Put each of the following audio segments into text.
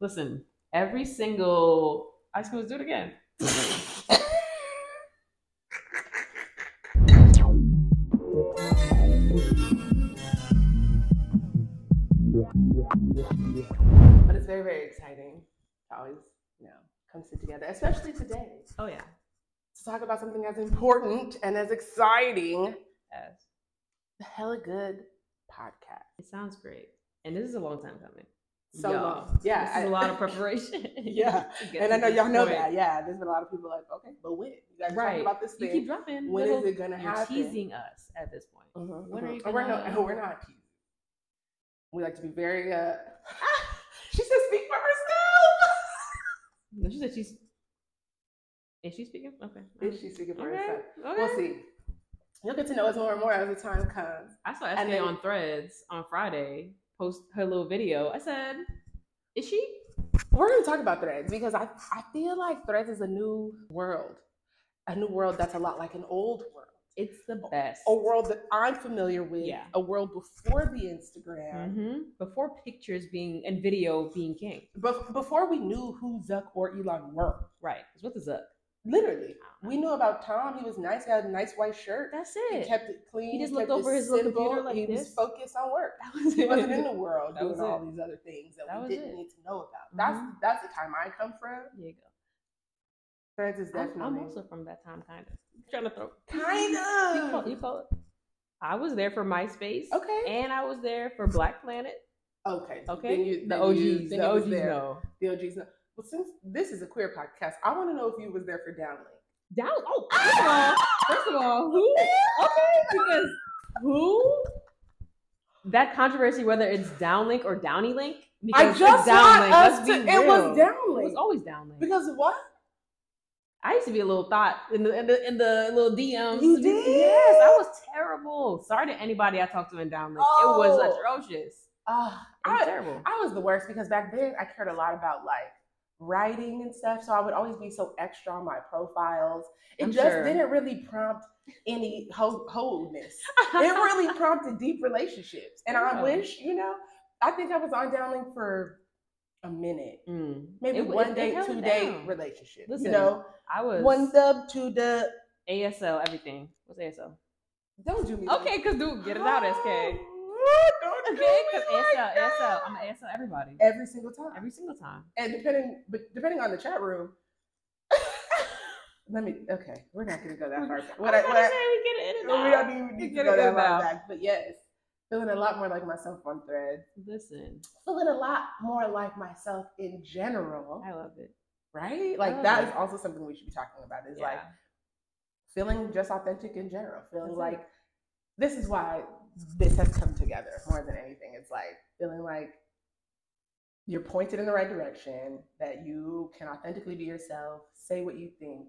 Listen, every single ice cream. Let's do it again. But it's very, very exciting to always, you know, come sit together, especially today, Oh yeah. to talk about something as important and as exciting as the Hella Good podcast. It sounds great. And this is a long time coming. So Y'all, long. Yeah. This is a lot of preparation. Yeah. and I know y'all know point. that. Yeah. There's been a lot of people like, okay, but when? You guys Right. talking about this You thing. keep dropping. When is little- it gonna you're happen? teasing us at this point. Mhm, When are mhm. you And we're, gonna- no, we're not teasing. We like to be very, uh, she said speak for herself. No, she said she's. Is she speaking? Okay. Is she speaking for Okay. herself? okay. We'll see. You'll get to know us more and more as the time comes. I saw And SK then- on Threads on Friday post her little video. I said, "Is she?" We're going to talk about threads because I, I feel like threads is a new world, a new world that's a lot like an old world, It's the best. a world that I'm familiar with, Yeah. a world before the Instagram, hmm Before pictures being and video being king. but before we knew who Zuck or Elon were. Right. 'Cause what is up? Literally, we knew about Tom. He was nice. He had a nice white shirt. That's it. He kept it clean. He just looked over his little computer like he was focused on work. that was He it. wasn't in the world That doing all it. these other things that, That we didn't it. need to know about. That's Mhm. that's the time I come from. There you go. Threads is I'm, definitely I'm also from that time, kind of. Trying to throw. kind You call, of you call it. I was there for MySpace. okay. And I was there for Black Planet. Okay. Okay. You, the OGs. The OGs know. The OGs know. Well, since this is a queer podcast, I want to know if you was there for Downlink. Down. Oh, first of all, first of all, who? Okay, because who? That controversy, whether it's Downlink or DownyLink. I because just want us to. It was. Downlink. It was always Downlink. because what? I used to be a little thought in the in the, in the little DMs. You did? Yes, I was terrible. Sorry to anybody I talked to in Downlink. It was Oh. atrocious. Uh, It was I, terrible. I was the worst because back then I cared a lot about like writing and stuff. So I would always be so extra on my profiles. It I'm just sure. didn't really prompt any ho- wholeness. it really prompted deep relationships. And I wish, you know, I think I was on Downlink for a minute. Mm. Maybe It- one it- day, two day down. relationship. Listen, you know, I was one dub, two dub. ASL everything. What's ASL? Don't do me. Okay, cause dude, get it out, SK. Oh, Okay, oh because ASL. ASL, I'm an ASL everybody. every single time. Every single time. and depending, but depending on the chat room. Let me. Okay, we're not gonna go that far. What I, what I, we get it in we and don't out. even We need to get go that in and far out. back. But yes, feeling a lot more like myself on thread. Listen, Feeling a lot more like myself in general. I love it. Right? Like that is also something we should be talking about. Is like Yeah. feeling just authentic in general. Feeling That's it. like this is why this has come together more than anything. It's like feeling like you're pointed in the right direction, that you can authentically be yourself, say what you think,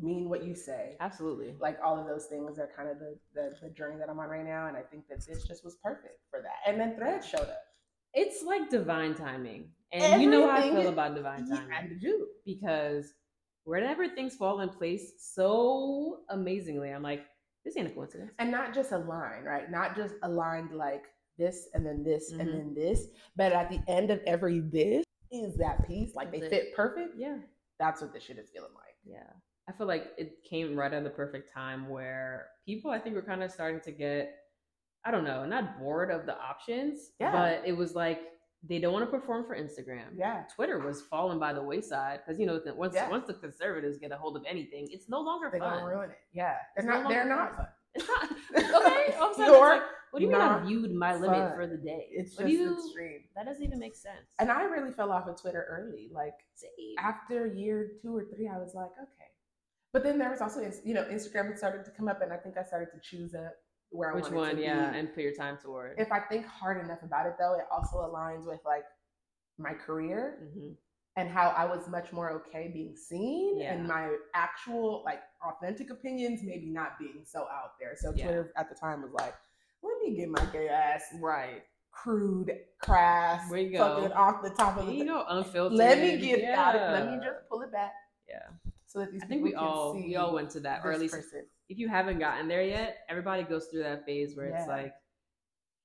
mean what you say. absolutely. Like all of those things are kind of the, the, the journey that I'm on right now. And I think that this just was perfect for that. And then Thread showed up. It's like divine timing, and you know how I feel about divine Yeah, timing I do. because whenever things fall in place so amazingly, I'm like, this ain't a coincidence. and not just a line, right? Not just aligned like this and then this Mhm. and then this, but at the end of every this is that piece. Like they it. fit perfect. Yeah. That's what this shit is feeling like. Yeah. I feel like it came right at the perfect time where people I think were kind of starting to get I don't know, not bored of the options, Yeah. but it was like they don't want to perform for Instagram. Yeah. Twitter was falling by the wayside because you know once Yeah. once the conservatives get a hold of anything, it's no longer They're fun. gonna ruin it. Yeah. They're It's no not they're not fun. fun. It's not okay. All of a sudden, You're it's like, what do you mean I viewed my limit for the day? It's what just you? extreme. That doesn't even make sense. And I really fell off of Twitter early. Like See, after year two or three, I was like, okay. But then there was also, you know, Instagram started to come up, and I think I started to choose a where I which wanted one? Yeah, be. and put your time toward. if I think hard enough about it, though, it also aligns with like my career hmm and how I was much more okay being seen Yeah. and my actual like authentic opinions maybe not being so out there. So Yeah. Twitter at the time was like, let me get my gay ass Right. crude, crass, There you fucking go. off the top of the. you go, unfiltered. Let me get yeah. out it. Let me just pull it back Yeah, so that these I think people we can all see we all went to that, or at least person. If you haven't gotten there yet, everybody goes through that phase where it's like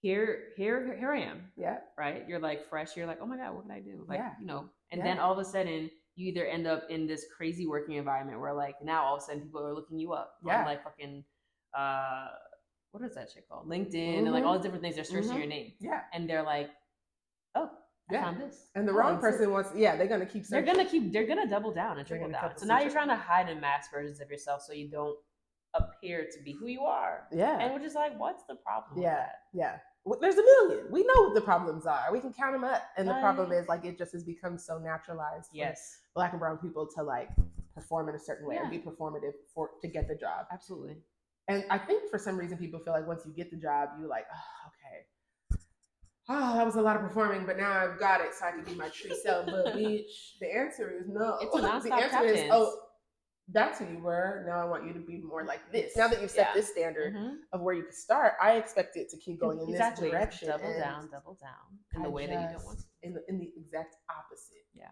here, here, here I am. Yeah. Right? You're like fresh. You're like, oh my god, what can I do? Like, Yeah. you know. And Yeah. then all of a sudden, you either end up in this crazy working environment where like now all of a sudden people are looking you up Yeah. on like fucking uh what is that shit called? LinkedIn and like all the different things. They're searching Mhm. your name. Yeah. And they're like, oh, I Yeah. found this. And the Oh, wrong person wants, yeah, they're gonna keep they're gonna keep they're gonna double down and triple down. So now you're trying to hide in mass versions of yourself so you don't appear to be who you are. Yeah. And we're just like, what's the problem? with Yeah, that? yeah. There's a million. We know what the problems are. We can count them up. And the Right. problem is, like, it just has become so naturalized for Yes. black and brown people to like perform in a certain way Yeah. and be performative for to get the job. Absolutely. And I think for some reason people feel like once you get the job, you like, oh, okay. Oh, that was a lot of performing, but now I've got it, so I can be my true self. But bitch, the answer is no. It's a the answer is, oh, that's who you were. Now I want you to be more like this. Now that you've set Yeah. this standard Mhm. of where you can start, I expect it to keep going in exactly. this direction. Double down, double down in the I way that you don't want to. in the, in the exact opposite Yeah.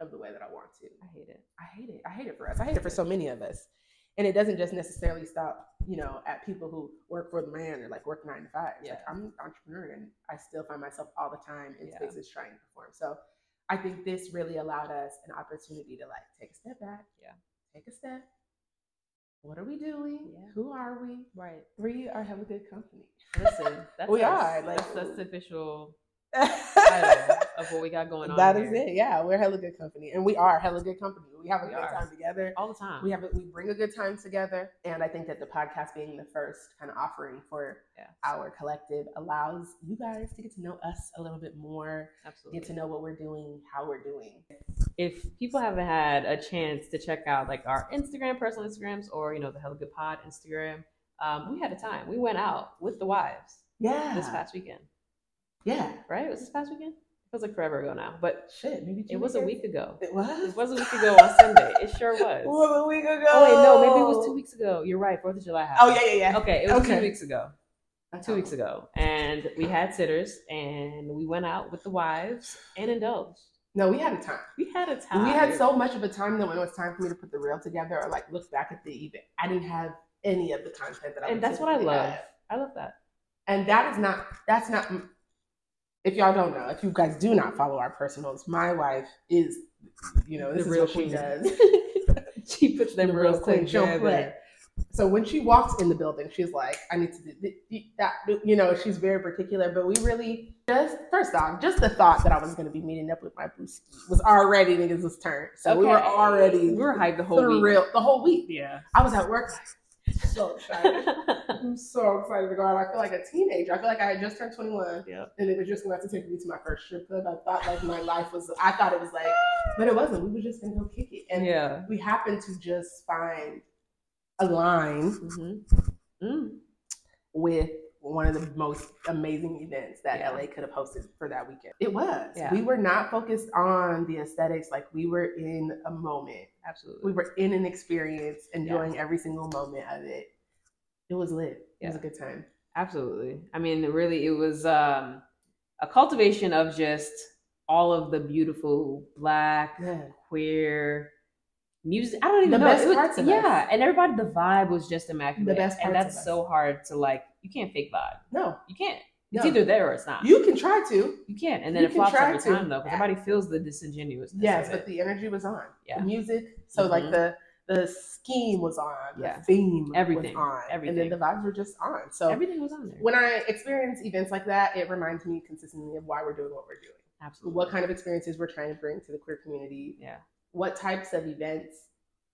of the way that I want to. I hate it. I hate it. I hate it for us. I hate it for so many of us. And it doesn't just necessarily stop, you know, at people who work for the man or like work nine to five. It's Like Yeah. I'm an entrepreneur and I still find myself all the time in Yeah. spaces trying to perform. So I think this really allowed us an opportunity to like take a step back. Yeah. Take a step. What are we doing? Yeah. Who are we? Right. We are Hella Good Company. Listen, that's We us. are, like- that's, that's the official of what we got going on. That is here. it. Yeah, we're hella good company, and we are hella good company. We have a We good are. time together. All the time. We have a, we bring a good time together, and I think that the podcast being the first kind of offering for Yeah. our collective allows you guys to get to know us a little bit more, Absolutely. get to know what we're doing, how we're doing. if people haven't had a chance to check out like our Instagram, personal Instagrams, or you know the Hella Good Pod Instagram, um, we had a time. We went out with the wives Yeah, this past weekend, yeah. right? It Was this past weekend? It feels like forever ago now, but Shit, maybe it was a week ago. It was. It was a week ago on Sunday. It sure was. It was a week ago. Oh wait, no, maybe it was two weeks ago. You're right. Fourth of July happened. Oh yeah, yeah, yeah. Okay, it was two weeks ago. Two weeks ago, and we had sitters, and we went out with the wives and indulged. No, we had a time. We had a time. We had so much of a time that when it was time for me to put the reel together or like look back at the event, I didn't have any of the content that I. and that's what I love. have. I love that. And that is not. That's not. If y'all don't know, if you guys do not follow our personals, my wife is, you know, this The is real what she queen. does. she puts them The real queen. She play. So when she walks in the building, she's like, "I need to do that." You know, she's very particular. But we really just first off, just the thought that I was going to be meeting up with my brewski was already niggas' turn. So we were already we were hyped the whole week. the whole week. Yeah. I was at work so excited. I'm so excited to go out. I feel like a teenager. I feel like I had just turned 21 yeah. and it was just going to take me to my first strip club. I thought like my life was, I thought it was like, but it wasn't. We were just going to go kick it. And Yeah. we happened to just find a line Mm-hmm. Mm. with one of the most amazing events that Yeah. LA could have hosted for that weekend. It was. Yeah. We were not focused on the aesthetics. Like we were in a moment. Absolutely. We were in an experience, enjoying every single moment of it. It was lit. It was a good time. Absolutely. I mean, really, it was um, a cultivation of just all of the beautiful black, Yeah. queer music. I don't even The know. best was- parts of yeah, and everybody, the vibe was just immaculate. The best and that's of us. so hard to like. You can't fake vibe. No. You can't. It's No. either there or it's not. You can try to. You can't, and then You it flops every to. time though, because everybody feels the disingenuousness. Yes, but the energy was on. Yeah. The music. So like Mhm. the the scheme was on. Yeah. The theme Everything. was on. Everything. And then the vibes were just on. So everything was on there. when I experience events like that, it reminds me consistently of why we're doing what we're doing. Absolutely. What kind of experiences we're trying to bring to the queer community. Yeah. What types of events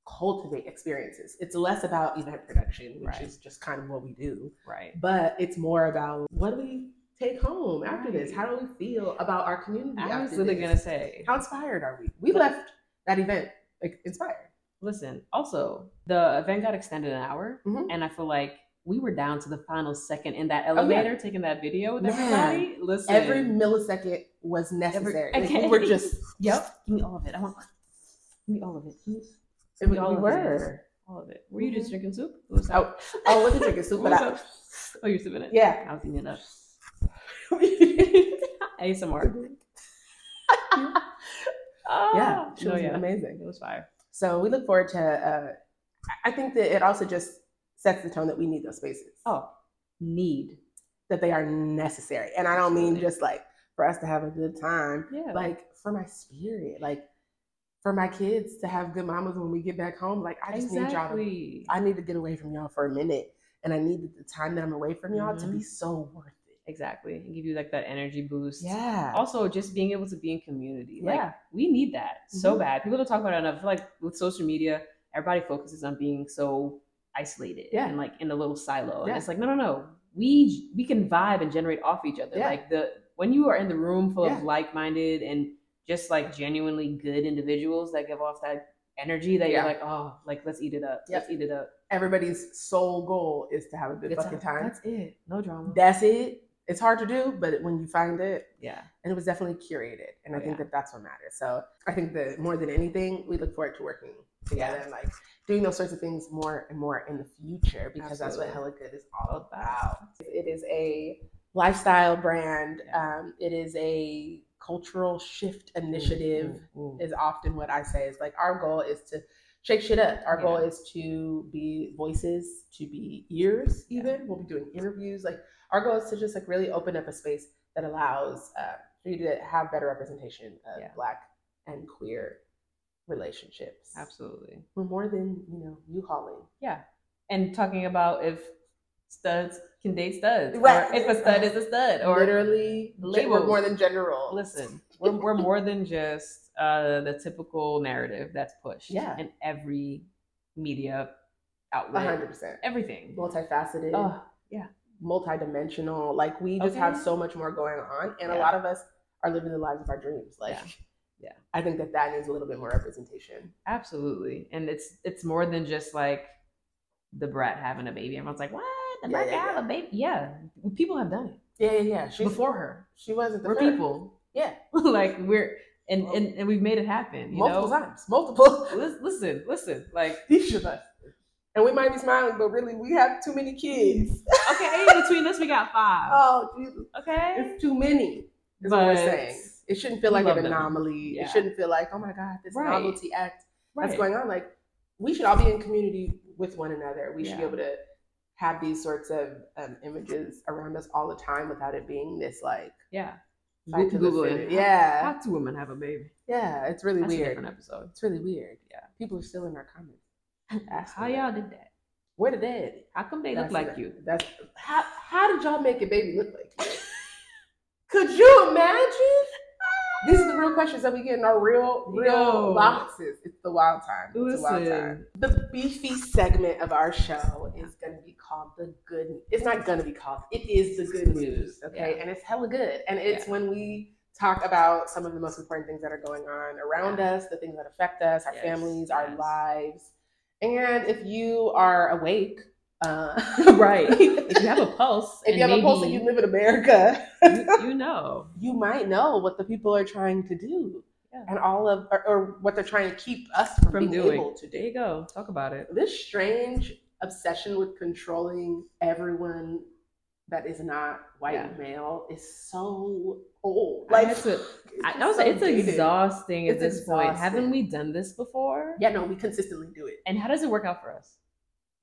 cultivate experiences. It's less about event production, which Right. is just kind of what we do. Right. But it's more about what do we take home after this? How do we feel about our community? I was literally gonna say. How inspired are we? We But- left that event like inspired. Listen, also the event got extended an hour, Mhm. and I feel like we were down to the final second in that Oh, yeah. elevator taking that video with everybody. Listen, Every millisecond was necessary. Every- Like, we were just yep. Give me all of it. I want. Give me all of it. Me we all it. were. all of it. Were you just Mhm. drinking soup? Was that? Oh, I wasn't drinking soup, but I. Oh, you're sipping it. yeah. I was eating it up. ASMR. oh, yeah, she no, was yeah. amazing. It was fire. So we look forward to. Uh, I- I think that it also just sets the tone that we need those spaces. Oh, need. that they are necessary. And I don't mean just like for us to have a good time, Yeah. like for my spirit, like for my kids to have good mamas when we get back home. Like I just need y'all to exactly. I need to get away from y'all for a minute. And I need the time that I'm away from y'all to be Mhm. so worth it. exactly. And give you like that energy boost. Yeah. Also, just being able to be in community. Like Yeah. we need that so Mhm. bad. People don't talk about it enough. I feel like with social media, everybody focuses on being so isolated Yeah. and like in a little silo. And it's like, no, no, no. We we can vibe and generate off each other. Yeah. Like the when you are in the room full Yeah. of like minded and just like genuinely good individuals that give off that energy that Yeah. you're like, oh, like let's eat it up. Yep. Let's eat it up. Everybody's sole goal is to have a good It's fucking a- time. That's it. No drama. That's it. It's hard to do, but when you find it, yeah. and it was definitely curated. And I Oh, think yeah. that that's what matters. So I think that more than anything, we look forward to working together Yeah. and like doing those sorts of things more and more in the future because that's what Absolutely. Hella Good is all about. It is a lifestyle brand. Um, it is a cultural shift initiative. Ooh. Is often what I say is like our goal is to shake shit up. Our goal is to be voices, to be ears. Even we'll be doing interviews. Like our goal is to just like really open up a space that allows uh, for you to have better representation of Yeah. Black and queer relationships. Absolutely. We're more than you know U-hauling. Yeah. And talking about if studs can date studs. Right. Or if a stud is a stud. Or literally, we're more than general. listen, we're, we're more than just uh, the typical narrative that's pushed Yeah. in every media outlet. hundred percent Everything. multifaceted. Oh, multidimensional. Like we just have so much more going on, and a lot of us are living the lives of our dreams. Like, Yeah. Yeah. I think that that needs a little bit more representation. absolutely. And it's it's more than just like the brat having a baby. Everyone's like, what? The Yeah, brat yeah, can have yeah. a baby? Yeah. People have done it Yeah, yeah, yeah. She's, before her. she wasn't the We're people. Yeah, like we're and, and and we've made it happen. You multiple know? times, multiple. Listen, listen. Like Each of us. And we might be smiling, but really, we have too many kids. okay, between us we got five. Oh, Jesus. Okay. It's too many, is what we're saying. It shouldn't feel like an them. anomaly. Yeah. It shouldn't feel like, oh my God, this Right. novelty act that's going on. Like, we should all be in community with one another. We should be able to have these sorts of um, images around us all the time without it being this like Yeah. fight to Google it. Yeah, How two women have a baby? yeah, it's really That's a weird. different episode. It's really weird. Yeah. people are still in our comments. How y'all did that? Where did they? How come they That's look like it. you? That's how. How did y'all make a baby look like? you? Could you imagine? These are the real questions that we get in our real, real Yo. boxes. It's the wild time. It's a wild Listen. time. The beefy segment of our show is going to be called the good. It's not going to be called. It is the good news. Okay, Yeah. and it's hella good. And it's Yeah. when we talk about some of the most important things that are going on around us, the things that affect us, our Yes, families, our lives. And if you are awake, uh, right. If you have a pulse, if you have a pulse and you live in America, you, you know. you might know what the people are trying to do Yeah. and all of or, or what they're trying to keep us from, From being doing. able to There you go. Talk about it. This strange obsession with controlling everyone that is not white Yeah. male is so old. Like it's I, I was so it's exhausting at It's this point. Haven't we done this before? Yeah, no, we consistently do it. And how does it work out for us?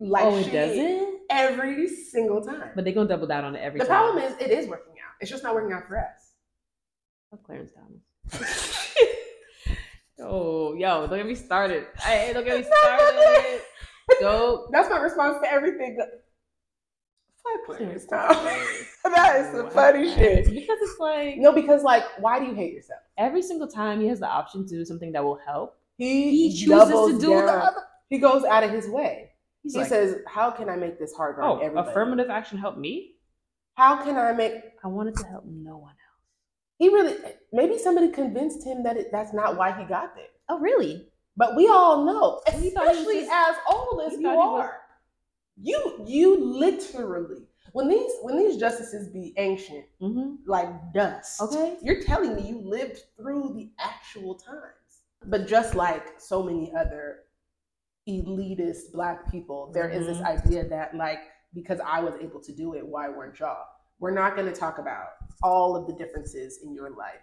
Like oh, it doesn't. every single time. But they're gonna double down on it every the time. problem is, it is working out. It's just not working out for us. Fuck Clarence Thomas. oh, yo, don't get me started. Hey, don't get me started. Don't. That's my response to everything. Fuck Clarence Thomas. that is some funny shit. Because it's like No, because like, why do you hate yourself? every single time he has the option to do something that will help, He, he chooses to do the other. He goes out of his way. He's he like, says, "How can I make this harder "Oh, on everybody? affirmative action helped me. How can I make?" I wanted to help no one else." He really maybe somebody convinced him that it, that's not why he got there. Oh, really? But we all know, He thought especially just- as old as you thought he was- are, you you literally when these when these justices be ancient Mm-hmm. like dust. Okay. You're telling me you lived through the actual times. But just like so many other elitist black people, there is this Mhm. idea that like because I was able to do it, why weren't y'all? We're not going to talk about all of the differences in your life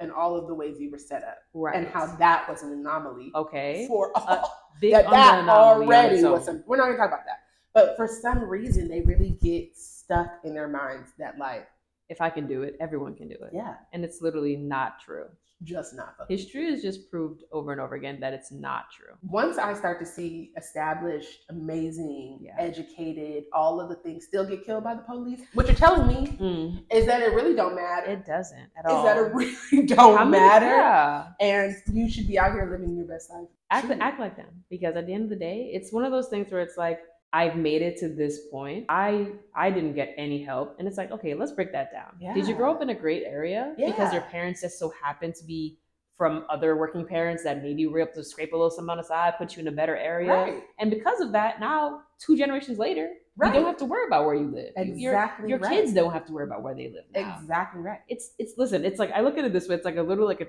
and all of the ways you were set up Right. and how that was an anomaly Okay. for all Uh, Big that that already was some, we're not gonna talk about that but for some reason they really get stuck in their minds that like, If I can do it, everyone can do it. yeah, And it's literally not true. just not. History has just proved over and over again that it's not true. once I start to see established, amazing, Yeah. educated, all of the things still get killed by the police, what you're telling me mm. is that it really don't matter. It doesn't at all. is that it really don't How many- matter? Yeah. And you should be out here living your best life. Act, act like them because at the end of the day, it's one of those things where it's like, I've made it to this point. I I didn't get any help, and it's like, okay, let's break that down. Did you grow up in a great area because your parents just so happen to be from other working parents that maybe were able to scrape a little something on the side, put you in a better area, Right. and because of that, now two generations later, you don't have to worry about where you live. You- your- Your, right. kids don't have to worry about where they live now. Exactly right. It's it's listen. It's like I look at it this way. It's like a little like a.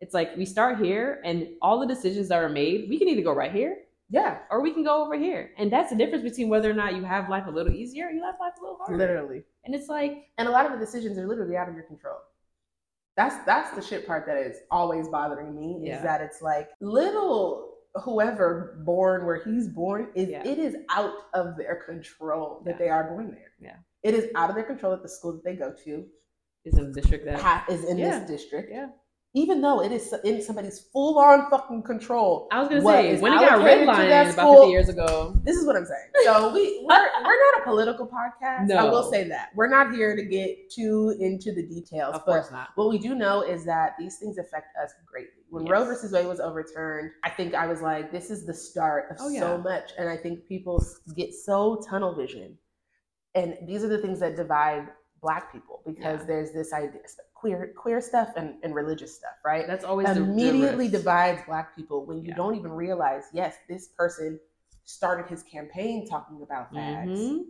It's like we start here, and all the decisions that are made, we can either go right here Yeah. or we can go over here. And that's the difference between whether or not you have life a little easier or you have life a little harder. Literally. And it's like, And a lot of the decisions are literally out of your control. That's that's the shit part that is always bothering me is Yeah. that it's like little whoever born where he's born is Yeah. it is out of their control that Yeah. they are born there. Yeah. It is out of their control that the school that they go to is in the district that. ha- is in this district. Yeah. Even though it is in somebody's full on fucking control. I was gonna say when it got redlined about 50 years ago. This is what I'm saying. So we we're, we're not a political podcast. No. I will say that we're not here to get too into the details. Of course not. what we do know is that these things affect us greatly. When Yes. Roe versus Wade was overturned, I think I was like, this is the start of Oh, yeah. so much. And I think people get so tunnel vision. And these are the things that divide black people because Yeah. there's this idea queer queer stuff and, and religious stuff, right? That's always immediately divides black people when you Yeah. don't even realize, yes, this person started his campaign talking about fags. Mhm.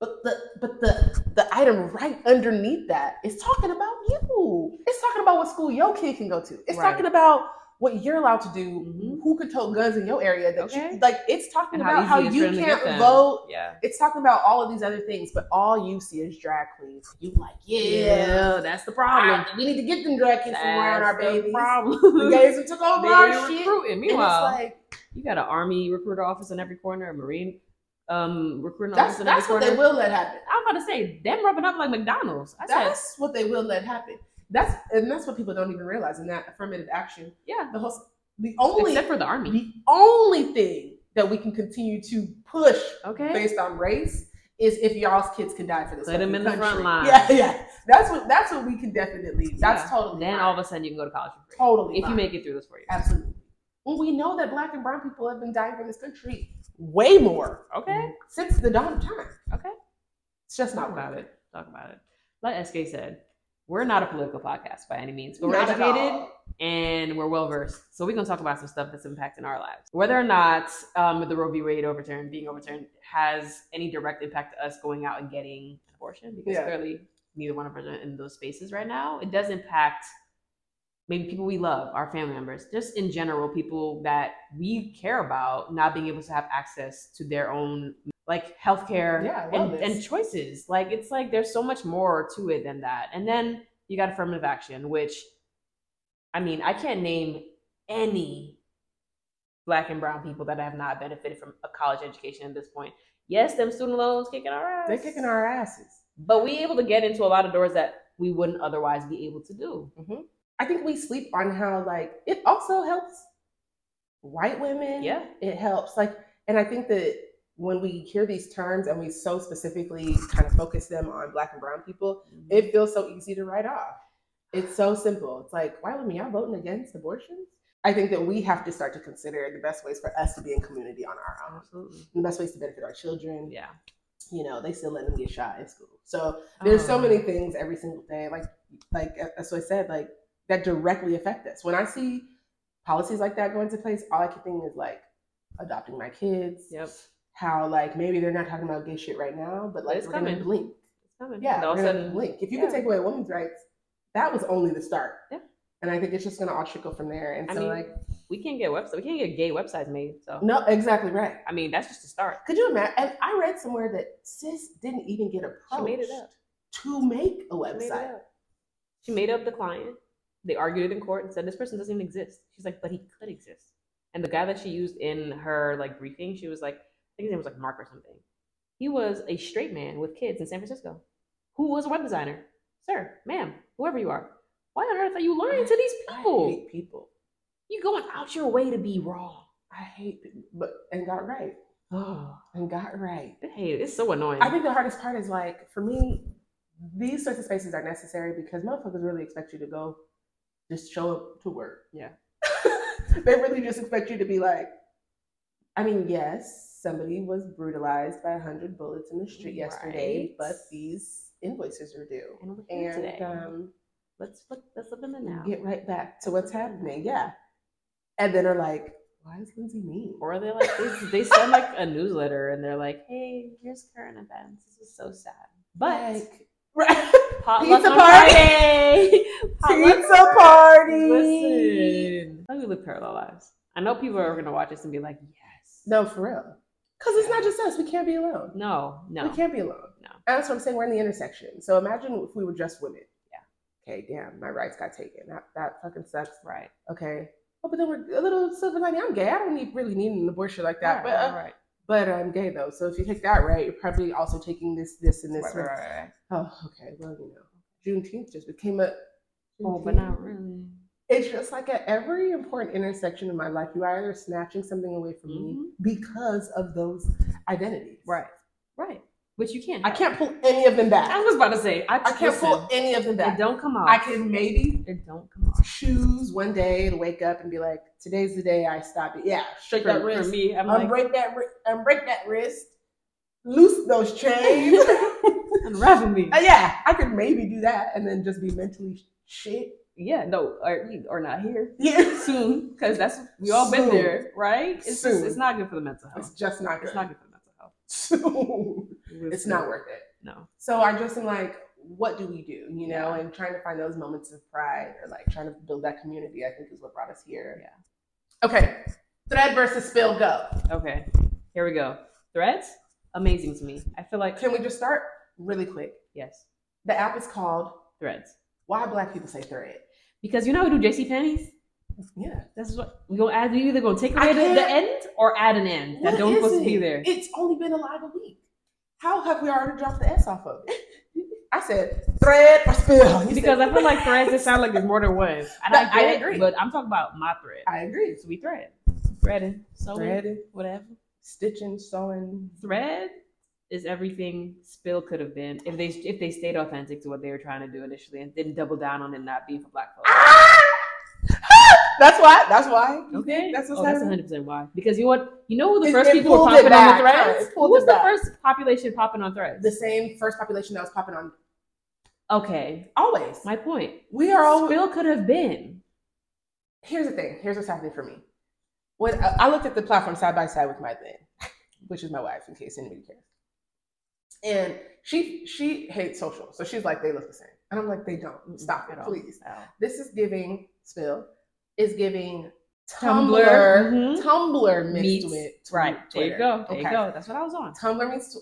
But the but the the item right underneath that is talking about you. It's talking about what school your kid can go to. It's Right. talking about what you're allowed to do, Mhm. who can tote guns in your area. That Okay. you like. It's talking And about how easy it is for you can't vote. Yeah. It's talking about all of these other things, but all you see is drag queens. You like, yeah, that's the problem. we need to get them drag kids from around our babies. problem. The gays who took over our shit. recruiting. And Meanwhile, it's like you got an army recruiter office in every corner, a marine um recruiting that's office in every that's what they will let happen. I'm about to say them rubbing up like McDonald's. I said, That's what they will let happen. That's and that's what people don't even realize in that affirmative action. yeah. The whole the only Except for the army. the only thing that we can continue to push Okay. based on race is if y'all's kids can die for this. Put 'em fucking in the front line. Yeah, yeah. That's what that's what we can definitely. That's Yeah. totally. Then fine. all of a sudden you can go to college for free. totally If you make it through this four years. absolutely. Well, we know that black and brown people have been dying for this country way more Okay. since the dawn of time. Okay. It's just Talk not about worth it. Talk about it. Like SK said, we're not a political podcast by any means, but we're Not educated and we're well versed. So we're gonna talk about some stuff that's impacting our lives. Whether or not um, the Roe v. Wade overturn being overturned has any direct impact to us going out and getting an abortion, because Yeah. clearly neither one of us are in those spaces right now. It does impact maybe people we love, our family members, just in general, people that we care about not being able to have access to their own like healthcare Yeah, and, and choices. Like it's like there's so much more to it than that. And then you got affirmative action, which I mean, I can't name any black and brown people that have not benefited from a college education at this point. Yes, them student loans kicking our ass. They're kicking our asses. but we able to get into a lot of doors that we wouldn't otherwise be able to do. Mm-hmm. I think we sleep on how like it also helps white women. Yeah. It helps. Like and I think that when we hear these terms and we so specifically kind of focus them on black and brown people, it feels so easy to write off. It's so simple. It's like, white women, y'all voting against abortions? I think that we have to start to consider the best ways for us to be in community on our own. Absolutely. The best ways to benefit our children. Yeah. You know, they still let them get shot in school. So there's so Um, many things every single day like like as I said like that directly affect us. When I see policies like that go into place, all I can think is like adopting my kids. Yep. How like maybe they're not talking about gay shit right now, but like It's we're gonna blink. It's coming. Yeah, all we're of a gonna sudden, blink. If you yeah. can take away women's rights, that was only the start. Yeah. And I think it's just gonna all trickle from there. And I so mean, like we can't get websites. We can't get gay websites made. So no, exactly right. I mean, that's just a start. Could you imagine? And I read somewhere that sis didn't even get approached made it up. to make a She made website. She made up the client. They argued it in court and said this person doesn't even exist. She's like, but he could exist. And the guy that she used in her like briefing, she was like, think his name was like Mark or something. He was a straight man with kids in San Francisco who was a web designer. Sir, ma'am, whoever you are, why on earth are you lying to these I people? hate people. You going out your way to be wrong. I hate people, but and got right Oh, and got right. I hate it. It's so annoying. I think the hardest part is like for me, these sorts of spaces are necessary because motherfuckers really expect you to go just show up to work. Yeah. they really just expect you to be like, I mean, yes, somebody was brutalized by a hundred bullets in the street yesterday, Right. but these invoices are due. and we're here And today. um, let's look. Let's in the now. get right back to what's happening. Yeah. And then are like, why is Lindsay mean? Or they like they, they send like a newsletter and they're like, "Hey, here's current events. This is so sad." But like, right. potluck pizza party. Potluck Pizza party. Listen, we live parallel lives? I know people are gonna watch this and be like, "Yes, No, for real. Because it's not just us. We can't be alone. no, no." We can't be alone. No. And that's what I'm saying. We're in the intersection. So imagine if we were just women. Yeah. Okay, damn, my rights got taken. That, that fucking sucks. Right. Okay. Oh, but then we're a little silver lining. I'm gay. I don't need really need an abortion like that. Right, but uh, right, but I'm gay though. So if you take that right, you're probably also taking this, this, and this. right, right, right. Oh, okay. Well, you know, Juneteenth just became a. Oh, but not really. It's just like at every important intersection in my life, you are either snatching something away from me Mhm. because of those identities. Right, right. But you can't. I can't pull any of them back. I was about to say. I, I can't listen, pull any of them back. It don't come off. I can maybe It don't come off. choose one day to wake up and be like, today's the day I stop it. Yeah, For, that for wrist, me, I'm like, unbreak that, ri- unbreak that wrist, loose those chains. unravel me. Uh, yeah, I could maybe do that and then just be mentally sh- shit. Yeah, no, or or not here Yeah, soon, because that's we all been there, right? It's just, Soon. it's not good for the mental health. it's just not good. It's not good for the mental health. Soon. It's not worth it. No. So I just am like, what do we do? You know, Yeah. and trying to find those moments of pride or like trying to build that community, I think is what brought us here. Yeah. Okay. Thread versus spill go. Okay, here we go. Threads, amazing to me. I feel like Can we just start really quick? yes, The app is called threads Why Black People Say Thread. Because you know how we do JC Penney's. Yeah. This is what we gonna add. You either gonna take away the, the end or add an end that don't supposed to be there. It's only been alive a week. How have we already dropped the S off of it? I said thread or spill. You because said- I feel like threads. It sound like there's more than one. And I, I agree. but I'm talking about my thread. I agree. So we thread, threading, sewing, Threading, whatever. stitching, sewing. Thread is everything Spill could have been if they if they stayed authentic to what they were trying to do initially and didn't double down on it not being for black folks. That's why. That's why. Okay, That's what's oh, that's 100 percent why. Because you know what? You know who the It- first it people were popping on the threads? Who was the back. first population popping on threads? The same first population that was popping on okay, always. my point. we are all. Spill could have been. Here's the thing. Here's what's happening for me. When I, I looked at the platform side by side with my then, which is my wife, in case anybody cares. And she she hates social, so she's like they look the same, and I'm like they don't. Stop it, please. This is giving spill, is giving Tumblr, Tumblr, mhm. Tumblr mixed Meets- with Right. There you go. There Okay. you go. That's what I was on. Tumblr means.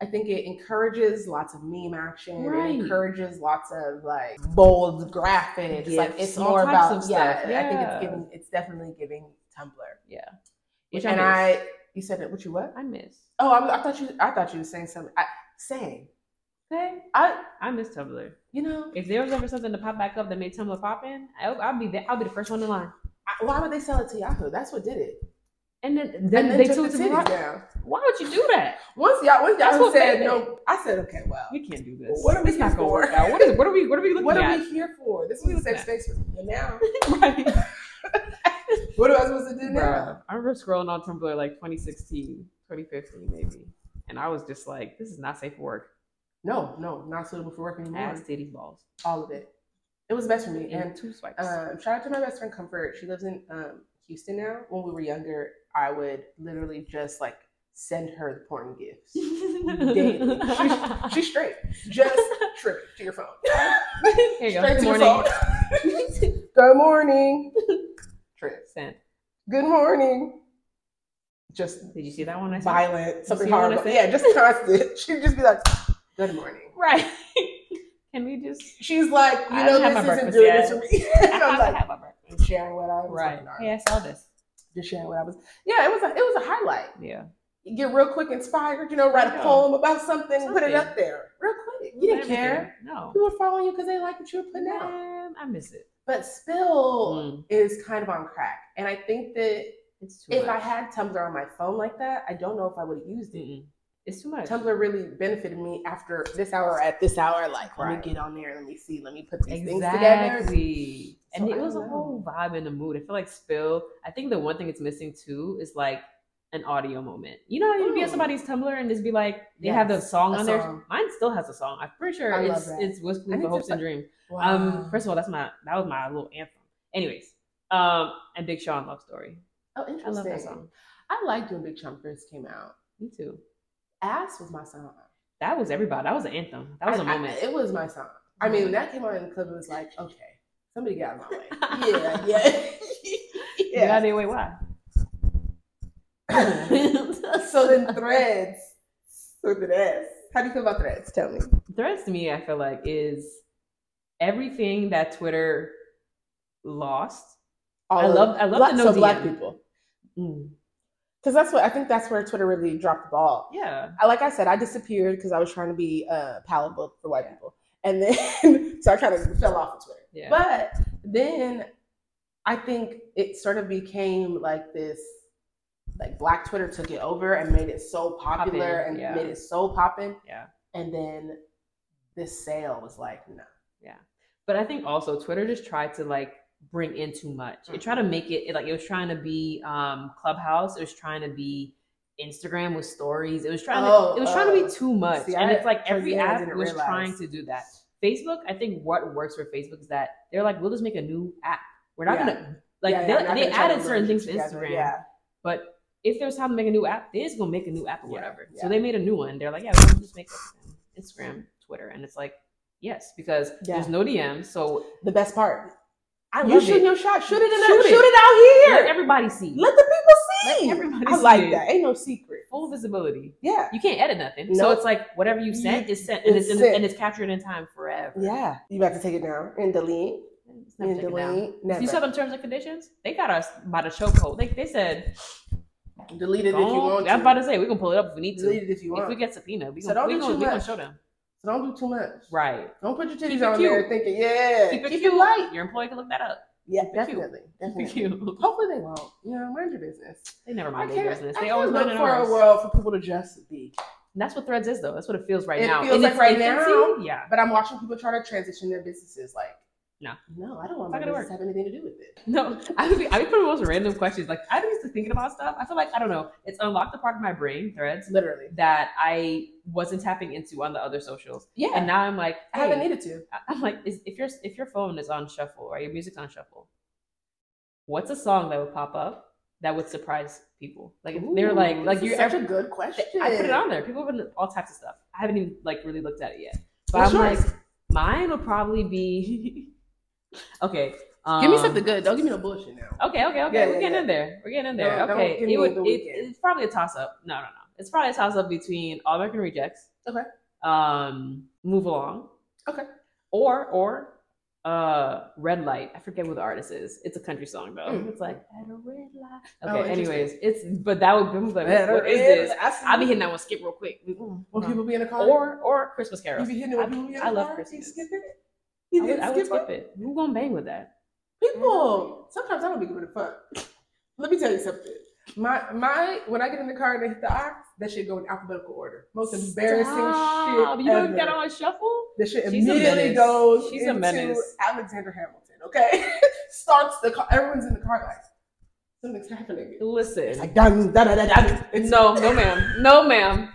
I think it encourages lots of meme action. Right. It encourages lots of like bold graphics. like GIFs, it's all more about of yeah. I think it's giving. It's definitely giving Tumblr. Yeah. Which and. I, you said it. What you what? I miss. Oh, I, I thought you. I thought you were saying something. I, same. Okay. I. I miss Tumblr. You know. If there was ever something to pop back up that made Tumblr pop in, I'll, I'll be there. I'll be the first one in line. I, why would they sell it to Yahoo? That's what did it. And then, then, and then they took took the it to titties down. Why would you do that? Once y'all, once what said no, I said okay. Well, We can't do this. What are we It's not here gonna for? work out. What is? What are we? What are we looking at? what are at? we here for? This was a safe space for. And now, right. what am I supposed to do now? I remember scrolling on Tumblr like 2016, 2015 maybe, and I was just like, "This is not safe for work." No, no, not suitable for work anymore. Ass, titties, balls, All of it. It was best for me. and And two swipes. um, shout out to my best friend Comfort. She lives in um, Houston now. When we were younger, I would literally just like send her the porn gifts. daily. She's straight. Just trip to your phone. Here you go. Straight Good your morning. phone. Good morning. Sent. Good morning. Just Did you see that one? I sent? violent, something horrible. said? Yeah, just constant. She'd just be like, "Good morning." Right. Can we just? She's like, "You I know, this isn't doing yet. this for me." I I'm like, have my breakfast. sharing what I was Right. Hey, I saw this. Just sharing what I was. Yeah, it was a it was a highlight. Yeah. get real quick inspired, you know, write a poem about something, put it up there real quick. You didn't care. No. People were following you because they like what you were putting out. I miss it. But Spill Mm, is kind of on crack. And I think that it's too if I had Tumblr on my phone like that, I don't know if I would have used it. Mm-mm. it's too much. Tumblr really benefited me after this hour at this hour. Like, let me get on there. Let me see. Let me put these things together. Exactly. And So it was a whole vibe in the mood. I feel like Spill. I think the one thing it's missing too is like an audio moment. You know how you be on somebody's Tumblr and just be like, they have the song a on there. Mine still has a song. I'm pretty sure I it's it's I need Hopes and Dreams. Wow. Um, first of all, that's my that was my little anthem. Anyways, um, and Big Sean Love Story. oh, interesting. I love that song. I liked when Big Chunk first came out. Me too. Ass was my song. That was everybody. That was an anthem. That was a I- I- moment. it was my song. I mean, when that came out in the club, it was like, okay, somebody get out of my way. yeah, yeah. You got any way why? so then threads. So then ass. How do you feel about threads? Tell me. Threads to me, I feel like is everything that Twitter lost. I of love- I love no so black people. Mm. Because that's what I think. That's where Twitter really dropped the ball. Yeah, I, like I said, I disappeared because I was trying to be uh, palatable for white people, and then so I kind of fell off of Twitter. yeah. But then I think it sort of became like this like black Twitter took it over and made it so popular Poppin', and yeah. made it so popping. Yeah. And then this sale was like, no. Yeah. But I think also Twitter just tried to like bring in too much. It tried to make it like it was trying to be um Clubhouse. It was trying to be Instagram with stories. It was trying Oh, to it was trying to oh. be too much. See, and I- it's like every the end, I app was realize. trying to do that. Facebook, I think what works for Facebook is that they're like, we'll just make a new app. We're not Yeah. gonna like Yeah, yeah, they, they added certain things to. Instagram. Yeah. But if there's time to make a new app, they're just gonna make a new app or whatever. yeah. So they made a new one. They're like, yeah, we're just make it Instagram, Twitter, and it's like, yes, because Yeah. there's no DMs, so The best part. I you love shoot your shot. Shoot it in Shoot it. shoot it out Let here. everybody see. Let the people see. Let everybody see. I see like it. that. Ain't no secret. Full visibility. Yeah. You can't edit nothing. So it's like whatever you sent is sent, and It's it's, sent. and it's captured in time forever. Yeah. You about to take it down and delete. It's never And delete. Never. You saw them terms and conditions? They got us by the chokehold. They they said, delete it if you want I'm to. about to say we can pull it up if we need to. delete it if you If we get subpoena, we So gonna don't we do gonna, too we much. show them. so don't do too much. Right. Don't put your Keep titties it on cute. there thinking, yeah, Keep it keep cute. it light. Your employee can look that up. Yeah, Keep definitely, definitely. cute. Hopefully they won't. You know, mind your business. They never mind their business. They always look for ours. a world for people to just be. And that's what Threads is, though. That's what it feels right It now. feels In like right now, yeah. But I'm watching people try to transition their businesses. Like, No. no, I don't want It's my business to have anything to do with it. No, I would be, I would put the most random questions. Like I've been used to thinking about stuff. I feel like I don't know. It's unlocked a part of my brain, Threads, Literally. that I wasn't tapping into on the other socials. Yeah. And now I'm like, I haven't needed to. I'm like, is, if your if your phone is on shuffle or your music's on shuffle, what's a song that would pop up that would surprise people? Like if they're like, like you're such a good question. I put it on there. People have all types of stuff. I haven't even like really looked at it yet. But What's I'm yours? like, mine would probably be okay. Um, Give me something good. Don't give me no bullshit now. Okay, okay, okay. Yeah, We're yeah, getting yeah. in there. We're getting in there. Don't okay. It would it, it's probably a toss up. No, no, no. It's probably a toss up between All American Rejects. Okay. Um Move Along. Okay. Or or uh Red Light. I forget who the artist is. It's a country song though. Mm. It's like at a red light. Oh, Okay, interesting. anyways, it's but that would be like, what is this? I see I'll be hitting that one skip real quick. When Uh-huh. people be in the car. Or or Christmas Carol. you carols. be hitting it when I- people be in the I love car. Christmas. You skip it. You I would, didn't I would skip skip it. Who gonna bang with that? People, mm-hmm. sometimes I don't be giving a fuck. Let me tell you something. My my when I get in the car and they hit the aux, that shit go in alphabetical order. Most embarrassing Stop. shit You ever. don't get on shuffle? the shit She's a immediately menace. goes She's a into menace. Alexander Hamilton. Okay, starts the car. Everyone's in the car like something's happening. Listen. It's like dun dun dun dun. dun. It's no, no, ma'am. No, ma'am.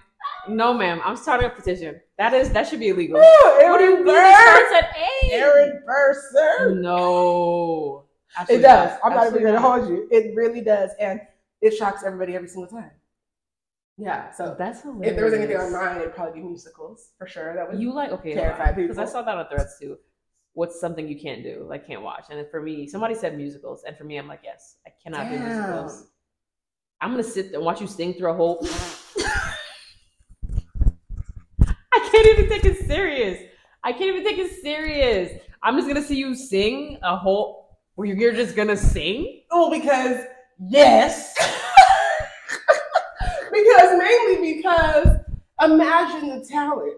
No, ma'am. I'm starting a petition. That is that should be illegal. Woo, What do you Aaron mean Burr. it starts at eight? Aaron Burr, sir. No. It does. not. I'm not even gonna hold you. It really does, and it shocks everybody every single time. Yeah. So That's hilarious. if there was anything on mine, it'd probably be musicals for sure. That would you like okay, Terrify because I saw that on threads too. What's something you can't do, like can't watch? And for me, somebody said musicals, and for me, I'm like, yes, I cannot do musicals. I'm gonna sit there and watch you sing through a whole. I can't even take it serious. I can't even take it serious. I'm just gonna see you sing a whole. Where you're just gonna sing? Oh, because yes. because mainly because imagine the talent.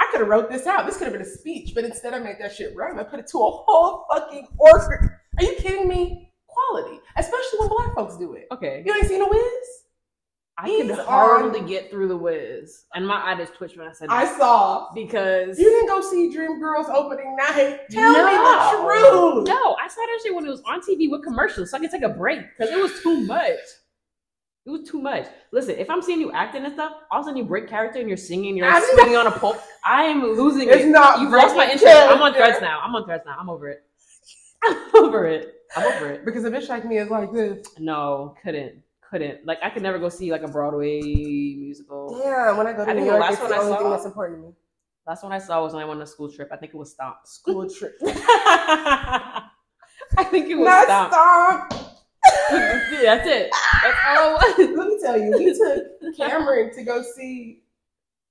I could have wrote this out. This could have been a speech, but instead I made that shit rhyme. I put it to a whole fucking orchestra. Are you kidding me? Quality, especially when black folks do it. Okay. You ain't seen a Wiz? I could hardly get through the Wiz. And my eye just twitched when I said I that. saw. Because You didn't go see Dreamgirls opening night. Tell me the No. truth. No, I saw that shit when it was on TV with commercials, so I could take a break because it was too much. It was too much. Listen, if I'm seeing you acting and stuff, all of a sudden you break character and you're singing, you're I'm swinging on a pole. I am losing It's it. not You've lost my interest. I'm on threads now. I'm on threads now. I'm over it. I'm over it. I'm over it. Because a bitch like me is like this. No, couldn't, couldn't. Like I could never go see like a Broadway musical. Yeah, when I go to I New York, last it's one the I only thing that's important to me. Last one I saw was when I went on a school trip. I think it was Stomp. School trip. I think it was Not Stomp. stop. That's it. That's all it was. Let me tell you, we took Cameron to go see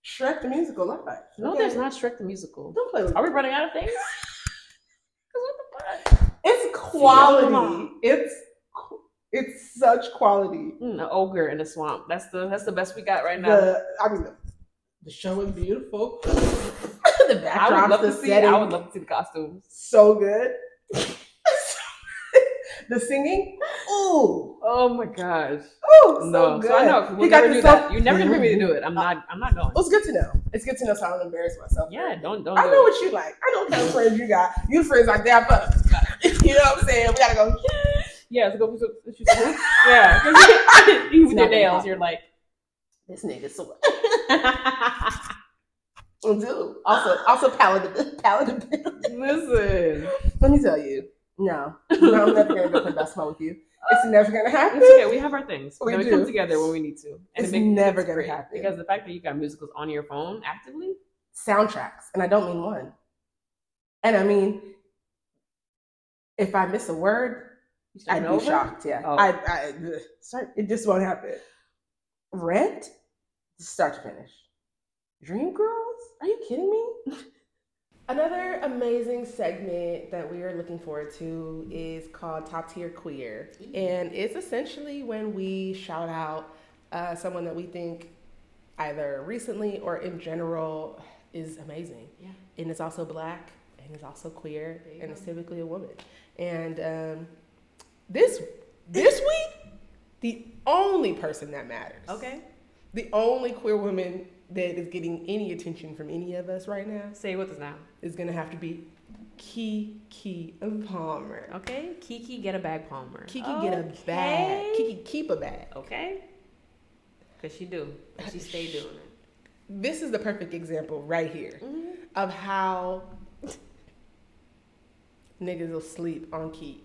Shrek the musical live. No, Okay? there's not Shrek the musical. Don't play with Are me. we running out of things? 'Cause what the fuck? It's quality. It's it's such quality. Mm, an ogre in a swamp. That's the that's the best we got right now. The I mean, the, the show is beautiful. the I would love the see. setting, I would love to see the costumes. so good. the singing, ooh, Oh my gosh. ooh, so no, good. so I know we'll got never do that. You're never gonna bring me to do it. I'm not. I'm not going. Well, it's good to know. It's good to know so I don't embarrass myself. Yeah, don't don't. I do know it. what you like. I know what kind of friends you got. You friends like that, but you know what I'm saying? We gotta go. Yeah, so go. So, so, yeah, you, with your nails, you're like. This nigga so do. Also, also palatability. palatability. Listen, Let me tell you. No, no, I'm never gonna go play basketball with you. It's never gonna happen. it's okay. We have our things. We we come together when we need to. It's it never it's gonna great, happen. because the fact that you got musicals on your phone actively. Soundtracks, and I don't mean one. And I mean, if I miss a word, I'd be over? shocked. Yeah, Oh. I, I, sorry, it just won't happen. Rent, start to finish. Dreamgirls? Are you kidding me? Another amazing segment that we are looking forward to is called Top Tier Queer, and it's essentially when we shout out uh, someone that we think either recently or in general is amazing, Yeah. and it's also black and is also queer and go. is typically a woman. And um, this this week, the only person that matters, Okay. the only queer woman that is getting any attention from any of us right now Say with us now. is gonna have to be Keke Palmer. Okay. Keke get a bag Palmer. Keke get a bag. Keke keep a bag. Okay. Cause she do. She stay doing it. This is the perfect example right here Mm-hmm. of how niggas will sleep on Key.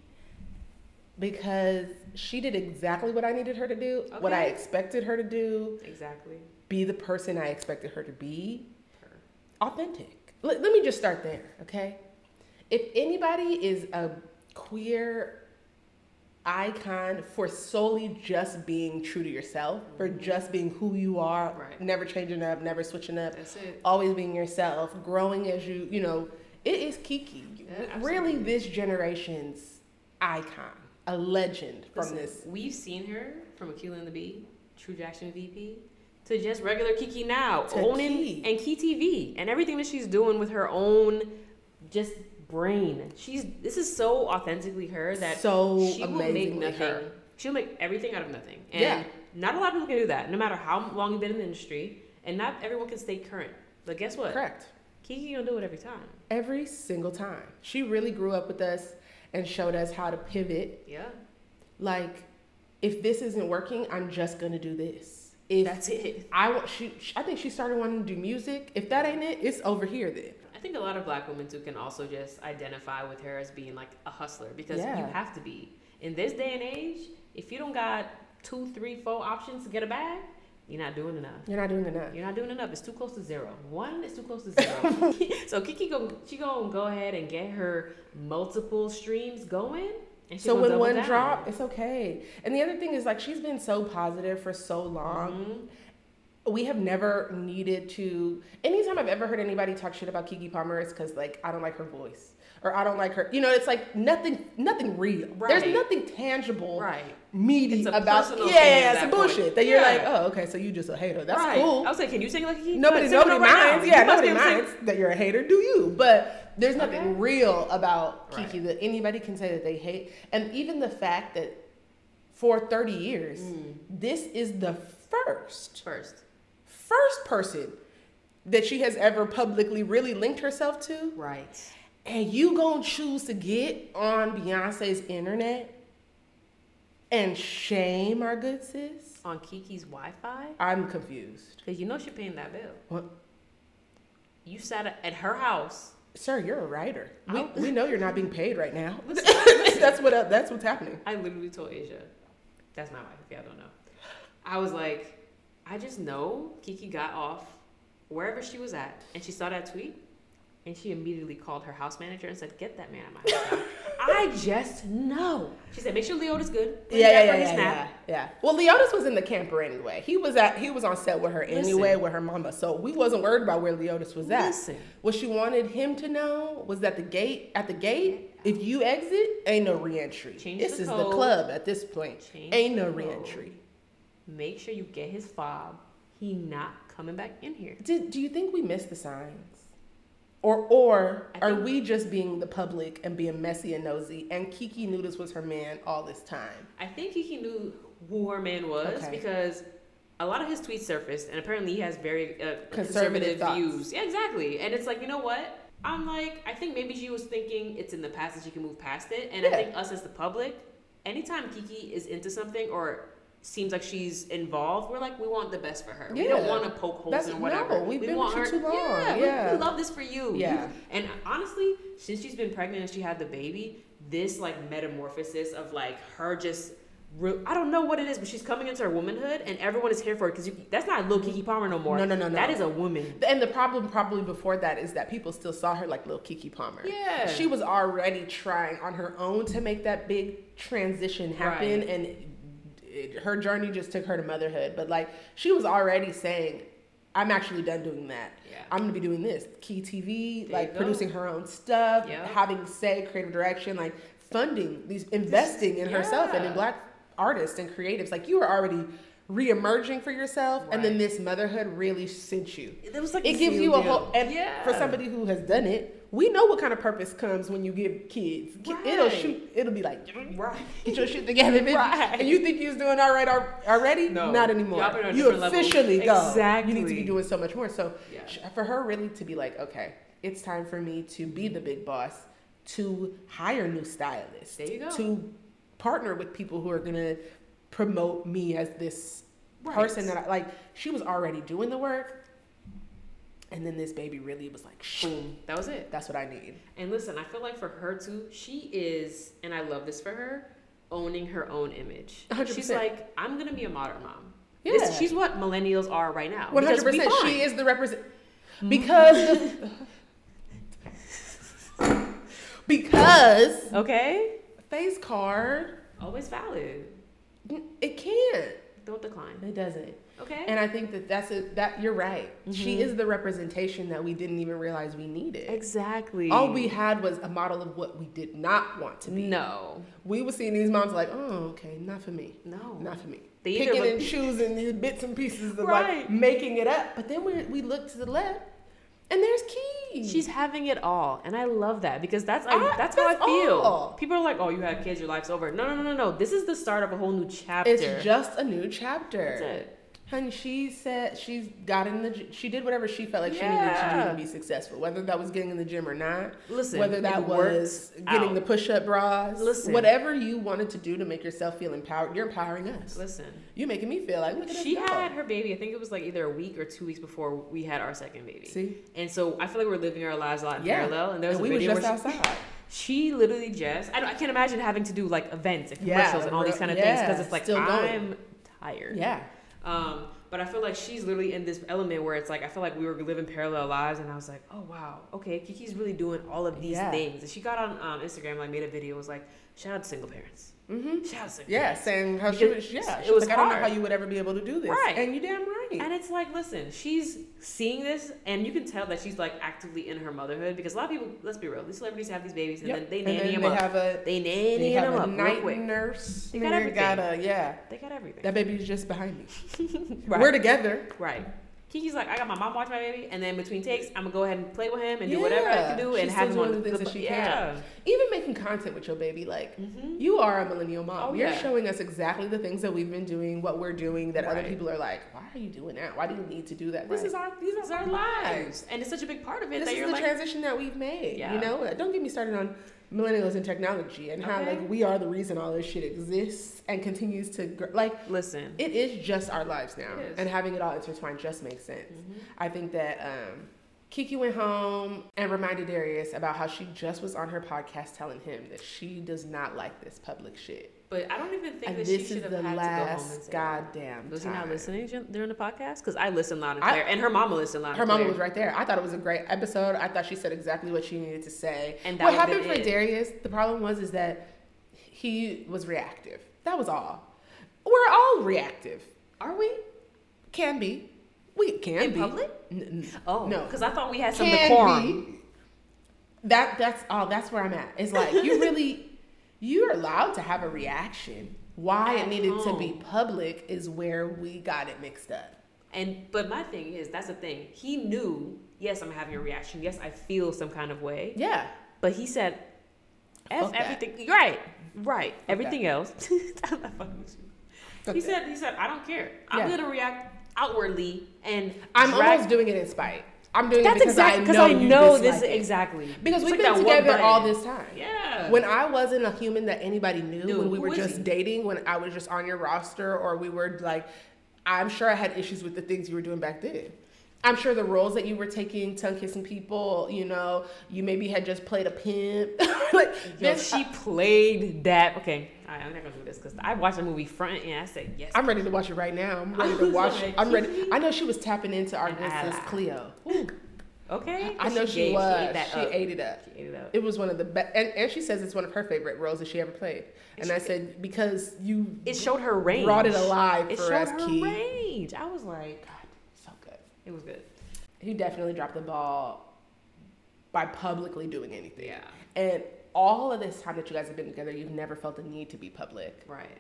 Because she did exactly what I needed her to do, what I expected her to do, Exactly. be the person I expected her to be. Her. authentic. Let, let me just start there, okay? If anybody is a queer icon for solely just being true to yourself, for just being who you are, Right. never changing up, never switching up, always being yourself, growing as you, you know, it is Keke. Yeah, really, this generation's icon, a legend from Listen, this. We've seen her from Akeelah and the Bee, True Jackson VP, to just regular Keke now, To owning Key. and Key TV and everything that she's doing with her own just brain. She's this is so authentically her that so she will make nothing. her. She'll make everything out of nothing. And Yeah. not a lot of people can do that, no matter how long you've been in the industry. And not everyone can stay current. But guess what? Correct. Keke gonna do it every time. Every single time. She really grew up with us and showed us how to pivot Yeah. like if this isn't working i'm just gonna do this if That's it. i want she i think she started wanting to do music if that ain't it it's over here then I think a lot of black women too can also just identify with her as being like a hustler because Yeah. you have to be. In this day and age, if you don't got two, three, four options to get a bag, you're not doing enough. you're not doing enough You're not doing enough. It's too close to zero. One is too close to zero. so Keke go she gonna go ahead and get her multiple streams going. So when one down. drop it's okay and the other thing is like she's been so positive for so long Mhm. we have never needed to anytime i've ever heard anybody talk shit about keke palmer it's because like i don't like her voice or I don't like her. You know, it's like nothing, nothing real. There's nothing tangible, Right. meaty It's a about. Yeah, yeah, yeah, point. bullshit that you're like, oh, okay, so you just a hater. That's right. cool. I was like, can you sing like a key? Nobody, nobody right minds. You Yeah, must nobody be able to sing- minds that you're a hater. Do you? But there's nothing Okay. real about Right. Keke that anybody can say that they hate, and even the fact that for 30 years, Mm. this is the first, First. first person that she has ever publicly really linked herself to, Right. And you gonna choose to get on Beyonce's internet and shame our good sis? On Keke's Wi-Fi, I'm confused. because you know she paying that bill. What? You sat at- her house. Sir, you're a writer. We, we know you're not being paid right now. Listen, that's what uh, that's what's happening. I literally told Asia, that's my wife. If y'all don't know, I was like, I just know Keke got off wherever she was at, and she saw that tweet, and she immediately called her house manager and said, "Get that man out of my house." I just know. She said, "Make sure Leodis good." Yeah, yeah, yeah, yeah, yeah. Well, Leodis was in the camper anyway. He was at he was on set with her anyway Listen. with her mama, so we wasn't worried about where Leodis was at. Listen. What she wanted him to know was that the gate at the gate, if you exit, ain't no reentry. Change this the is the club at this point. Change ain't no code. reentry. Make sure you get his fob. He not coming back in here. Did, do you think we missed the signs? Or or are we just being the public and being messy and nosy and Keke knew this was her man all this time? I think Keke knew who her man was Okay. because a lot of his tweets surfaced, and apparently he has very uh, Conservative conservative, views. Yeah, exactly. And it's like, you know what? I'm like, I think maybe she was thinking it's in the past that she can move past it. And Yeah. I think us as the public, anytime Keke is into something or seems like she's involved, we're like, we want the best for her. We don't want to poke holes That's- in whatever. no, we've we been want her. too long. Yeah, we- Yeah. We, love this for you. Yeah. And honestly, since she's been pregnant and she had the baby, this like metamorphosis of like her just. re- I don't know what it is, but she's coming into her womanhood, and everyone is here for it because that's not little Keke Palmer no more. No, no, no, no. That is a woman. And the problem probably before that is that people still saw her like little Keke Palmer. Yeah. She was already trying on her own to make that big transition happen Right. and it, her journey just took her to motherhood. But like she was already saying, I'm actually done doing that. Yeah. I'm gonna be doing this. Key TV, There like producing her own stuff, Yeah. having say, creative direction, like funding these investing in herself and in black artists and creatives. Like you were already re-emerging for yourself and then this motherhood really sent you It was like it gives you a deal. whole and yeah. for somebody who has done it we know what kind of purpose comes when you give kids Ki- it'll shoot it'll be like right. get your shit together bitch Right. and you think you was doing all right already No. not anymore Y'all been on a you different level. officially go Exactly. you need to be doing so much more so Yeah. for her really to be like okay it's time for me to be the big boss to hire new stylists There you go. to partner with people who are gonna promote me as this Right. person that I like she was already doing the work and then this baby really was like Boom. That was it. that's what I need And listen, I feel like for her too, she is, and I love this for her, owning her own image. 100%. She's like, I'm gonna be a modern mom. Yeah. This, she's what millennials are right now. One hundred percent. She is the represent because the- because Okay. face card Always valid. it can't. Don't decline. It doesn't. Okay. And I think that that's a, that you're right. She Mhm. is the representation that we didn't even realize we needed. exactly. All we had was a model of what we did not want to be. no, We were seeing these moms like, oh, okay, not for me. no. Not for me. They Picking look- and choosing these bits and pieces of like Right. making it up. But then we we look to the left, and there's Key. She's having it all, and I love that because that's I, I- that's how I feel. all. People are like, "Oh, you have kids, your life's over." No, no, no, no, no. This is the start of a whole new chapter. It's just a new chapter. That's it. Honey, she said she's got in the. She did whatever she felt like she needed to do to be successful. Whether that was getting in the gym or not. Listen, whether that was getting out. the push-up bras. Listen. whatever you wanted to do to make yourself feel empowered, you're empowering us. Listen, You're making me feel like look at she had her baby. I think it was like either a week or two weeks before we had our second baby. See, And so I feel like we're living our lives a lot in Yeah. parallel. And there was and a we video just where outside. she literally just I, don't, I can't imagine having to do like events and Yeah, commercials and all these kind of things because it's like. I'm tired. yeah, Um, but I feel like she's literally in this element where it's like I feel like we were living parallel lives, and I was like, oh wow, okay, Keke's really doing all of these Yeah. things. And she got on um, Instagram, like made a video, was like, shout out to single parents, mm-hmm. shout out to single yeah, parents. saying how she was. Yeah, it she was was like, I don't know how you would ever be able to do this. Right. and you damn right. And it's like, listen, she's seeing this, and you can tell that she's like actively in her motherhood because a lot of people, let's be real, these celebrities have these babies and Yep. then they And nanny then them they up. have a they they nanny have them a up night quick. nurse. They got everything. got a yeah. They got everything. That baby's just behind me. right. We're together. right. Keke's like, I got my mom watch my baby, and then between takes, I'm gonna go ahead and play with him and do whatever I can do and have him on the things that she can. yeah. Even making content with your baby, like Mhm. you are a millennial mom. Oh, You're yeah. showing us exactly the things that we've been doing, what we're doing, that other people are like, why are you doing that? Why do you need to do that? This Right. is our these are our lives, and it's such a big part of it This is the like, transition that we've made. Yeah. You know, don't get me started on millennials and technology and how Okay. like we are the reason all this shit exists and continues to gr- like listen, it is just our lives now, and having it all intertwined just makes sense. Mhm. I think that um, Keke went home and reminded Darius about how she just was on her podcast telling him that she does not like this public shit. But I don't even think And that she this should is have the had to go home and last say that. goddamn Was he not listening during the podcast? Because I listened loud and I- clear, and her mama listened loud. Her and mama was right there. I thought it was a great episode. I thought she said exactly what she needed to say. And that what happened for it. Darius, the problem was is that he was reactive. That was all. We're all reactive. Are we Can be. We can in be. public? N- n- Oh No. because I thought we had some can decorum. be. That that's all. That's where I'm at. It's like you really, you're allowed to have a reaction. Why At it needed to be public is where we got it mixed up. And but my thing is, that's the thing. He knew. Yes, I'm having a reaction. Yes, I feel some kind of way. Yeah. But he said, "F Fuck that. everything." Right, right. Fuck everything else. I'm not fucking with you. Fuck he that. said, "He said I don't care. I'm Yeah. gonna react outwardly and I'm drag- almost doing it in spite. I'm doing That's it because exactly I because know, I you know this it. exactly. Because It's we've like been together all this time. Yeah. When I wasn't a human that anybody knew, when we were just he? dating, when I was just on your roster, or we were like, I'm sure I had issues with the things you were doing back then. I'm sure the roles that you were taking, tongue kissing people, you know, you maybe had just played a pimp. like, she played that. Okay, all right, I'm not gonna do this because I watched the movie front and I said yes. I'm ready to watch it right now. I'm ready to watch. like, I'm ready. I know she was tapping into our And ally. Cleo. okay, I know she, gave- was. ate that she ate it up. She ate it up. It was one of the best, and, and she says it's one of her favorite roles that she ever played. And she- I said because you It showed her range. brought it alive It for showed us, her Key. range. I was like, good. It was good. He definitely dropped the ball by publicly doing anything. Yeah. And all of this time that you guys have been together, you've never felt the need to be public. Right.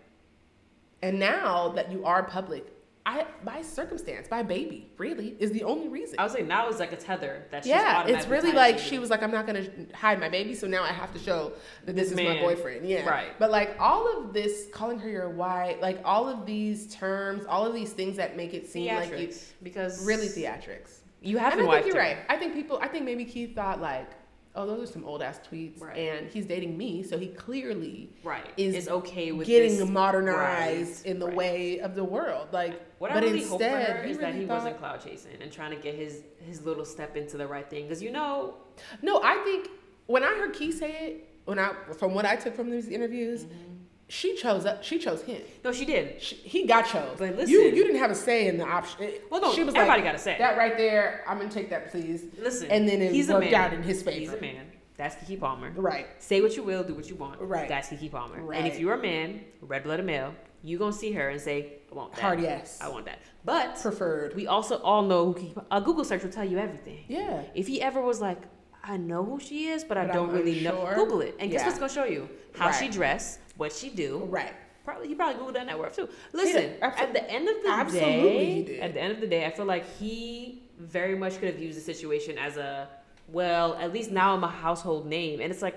And now that you are public, I by circumstance, by baby, really is the only reason. I was like, now it's like a tether that she's yeah, it's really like she was like, I'm not gonna hide my baby, so now I have to show that this, This is my boyfriend. Yeah, Right. But like all of this, calling her your wife, like all of these terms, all of these things that make it seem like you because really theatrics. You have and to I think you're her. right. I think people. I think maybe Keith thought like, oh, those are some old ass tweets, Right. and he's dating me, so he clearly Right. is okay with getting this. modernized Right, in the right. way of the world. Like, What but I really hope for instead, her he is that he thought- wasn't cloud chasing and trying to get his his little step into the right thing. Because you know, No, I think when I heard Keith say it, when I from what I took from these interviews, Mm-hmm. She chose up. She chose him. no, she did. She, he got chose. But listen- you you didn't have a say in the option. Well, no, she was everybody like, got a say. That right there, I'm gonna take that, please. Listen, And then it he's a man. out in his favor. He's a man. That's Keke Palmer. Right. Say what you will, do what you want. Right. That's Keke Palmer. Right. And if you're a man, red blooded male, you gonna see her and say, I want that. Hard yes. I want that. But Preferred. we also all know who Keke, a Google search will tell you everything. Yeah. If he ever was like, I know who she is, but, I don't I'm really know. Google it. And guess Yeah. what's gonna show you? How she Right. What she do. Right. Probably he probably Googled that net worth too. Listen, absol- at the end of the absolutely day, he did. at the end of the day, I feel like he very much could have used the situation as a well, at least now I'm a household name, and it's like,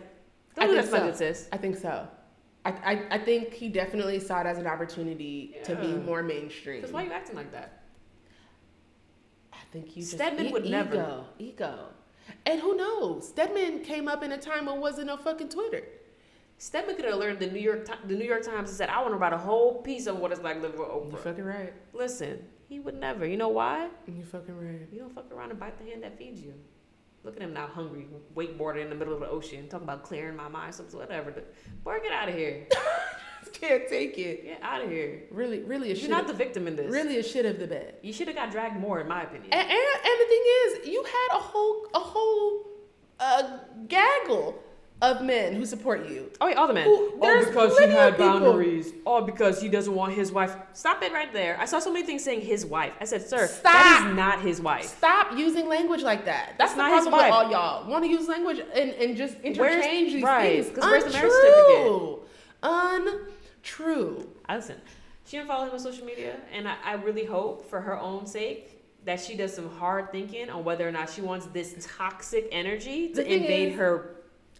I don't do that so. good sis. I think so. I, I, I think he definitely saw it as an opportunity to be more mainstream. Because why you acting like that? I think you just Stedman e- would ego, never. ego. And who knows? Stedman came up in a time when wasn't no fucking Twitter. Could have learned the New York the New York Times and said, I want to write a whole piece on what it's like living with Oprah." You fucking right. Listen, he would never. You know why? You fucking right. You don't fuck around and bite the hand that feeds you. Look at him now, hungry, wakeboarding in the middle of the ocean, talking about clearing my mind, something, whatever. Boy, get out of here. Can't take it. Get out of here. Really, really a You're not the victim in this. really a shit of the bed. You should have got dragged more, in my opinion. And, and, and the thing is, you had a whole a whole uh, gaggle of men who support you. Oh, wait, all the men. Who- there's oh, because he had boundaries. Oh, because he doesn't want his wife. Stop it right there. I saw so many things saying his wife. I said, sir, Stop. that is not his wife. Stop using language like that. That's That's the not his problem with all y'all. Want to use language and, and just interchange these right, things. 'cause where's the marriage certificate? Untrue. Untrue. I listen. She didn't follow him on social media, and I, I really hope for her own sake that she does some hard thinking on whether or not she wants this toxic energy to invade is- her.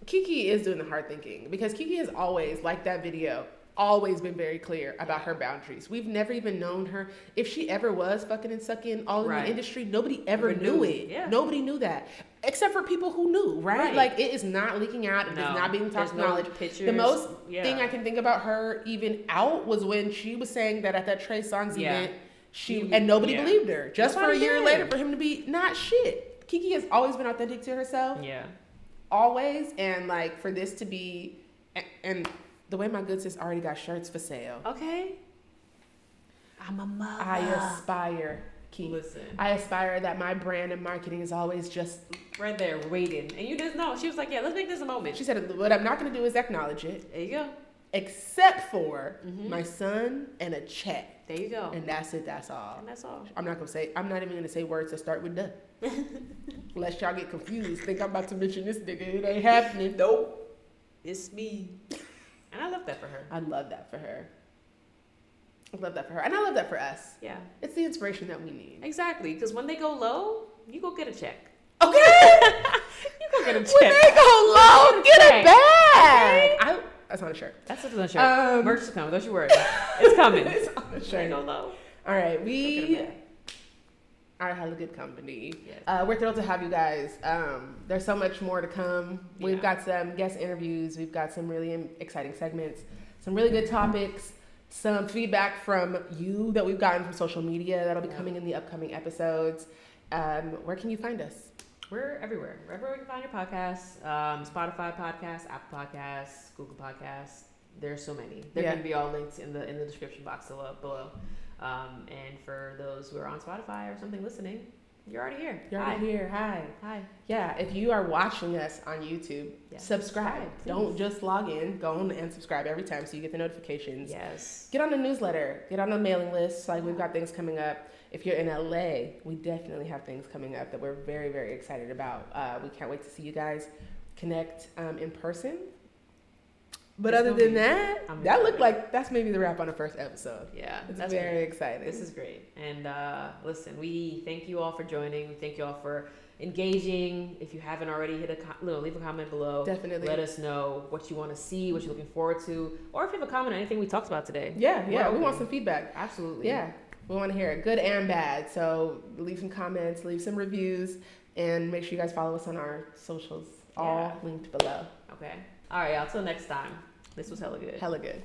Keke is doing the hard thinking because Keke has always, like that video, always been very clear about her boundaries. We've never even known her. If she ever was fucking and sucking all in the industry, nobody ever Never knew, knew. it. Yeah. Nobody knew that. Except for people who knew, right? Right. Like it is not leaking out, it is No, not being talked no knowledge. pictures. The most yeah. thing I can think about her even out was when she was saying that at that Trey Songz Yeah. event, she and nobody believed her. Just for a year did. later for him to be not shit. Keke has always been authentic to herself Yeah. Always and like for this to be and, and the way my good sis already got shirts for sale Okay. I'm a mother. i aspire Keith. Listen, i aspire that my brand and marketing is always just right there, waiting, and you just know. She was like, "Yeah, let's make this a moment." she said what i'm not going to do is acknowledge it There you go. except for Mhm. my son and a check There you go. and that's it that's all And that's all. i'm not going to say i'm not even going to say words that start with the unless y'all get confused think i'm about to mention this nigga it ain't happening nope It's me. And I love that for her. i love that for her i love that for her and i love that for us Yeah. It's the inspiration that we need. Exactly. Because when they go low, you go get a check. Okay. You go get a check. when they go low, get Okay. it back. I, that's on a shirt. That's on the shirt. Um, Merch is coming. Don't you worry. It's coming. it's on the When they shirt. go low. All right, get we are hella good company. Yes. Uh, we're thrilled to have you guys. Um, there's so much more to come. We've got some guest interviews. We've got some really exciting segments. Some really good topics. Some feedback from you that we've gotten from social media that'll be Yeah. coming in the upcoming episodes. Um, where can you find us? We're everywhere. Wherever you can find your podcasts, um, Spotify podcasts, Apple podcasts, Google podcasts. There's so many. They're Yeah. going to be all linked in the in the description box below. Um, and for those who are on Spotify or something listening, you're already here. You're Hi. already here. Hi. Hi. Yeah, if you are watching us on YouTube, Yeah. subscribe. Subscribe, please. Don't just log in. Go on and subscribe every time so you get the notifications. Yes. Get on the newsletter. Get on the mailing list. Like we've got things coming up. If you're in LA, we definitely have things coming up that we're very, very excited about. Uh, we can't wait to see you guys connect um, in person. But other than that, I'm that looked like that's maybe the wrap on the first episode. Yeah. It's that's very great. exciting. This is great. And uh, listen, we thank you all for joining. We thank you all for engaging. If you haven't already, hit a com- no, leave a comment below. definitely. Let us know what you want to see, what you're looking forward to, or if you have a comment on anything we talked about today. yeah, yeah. We want some feedback. Absolutely. Yeah, we want to hear it, good and bad. So leave some comments, leave some reviews, and make sure you guys follow us on our socials, all linked below. Okay. All right, y'all. Till next time. This was hella good. Hella good.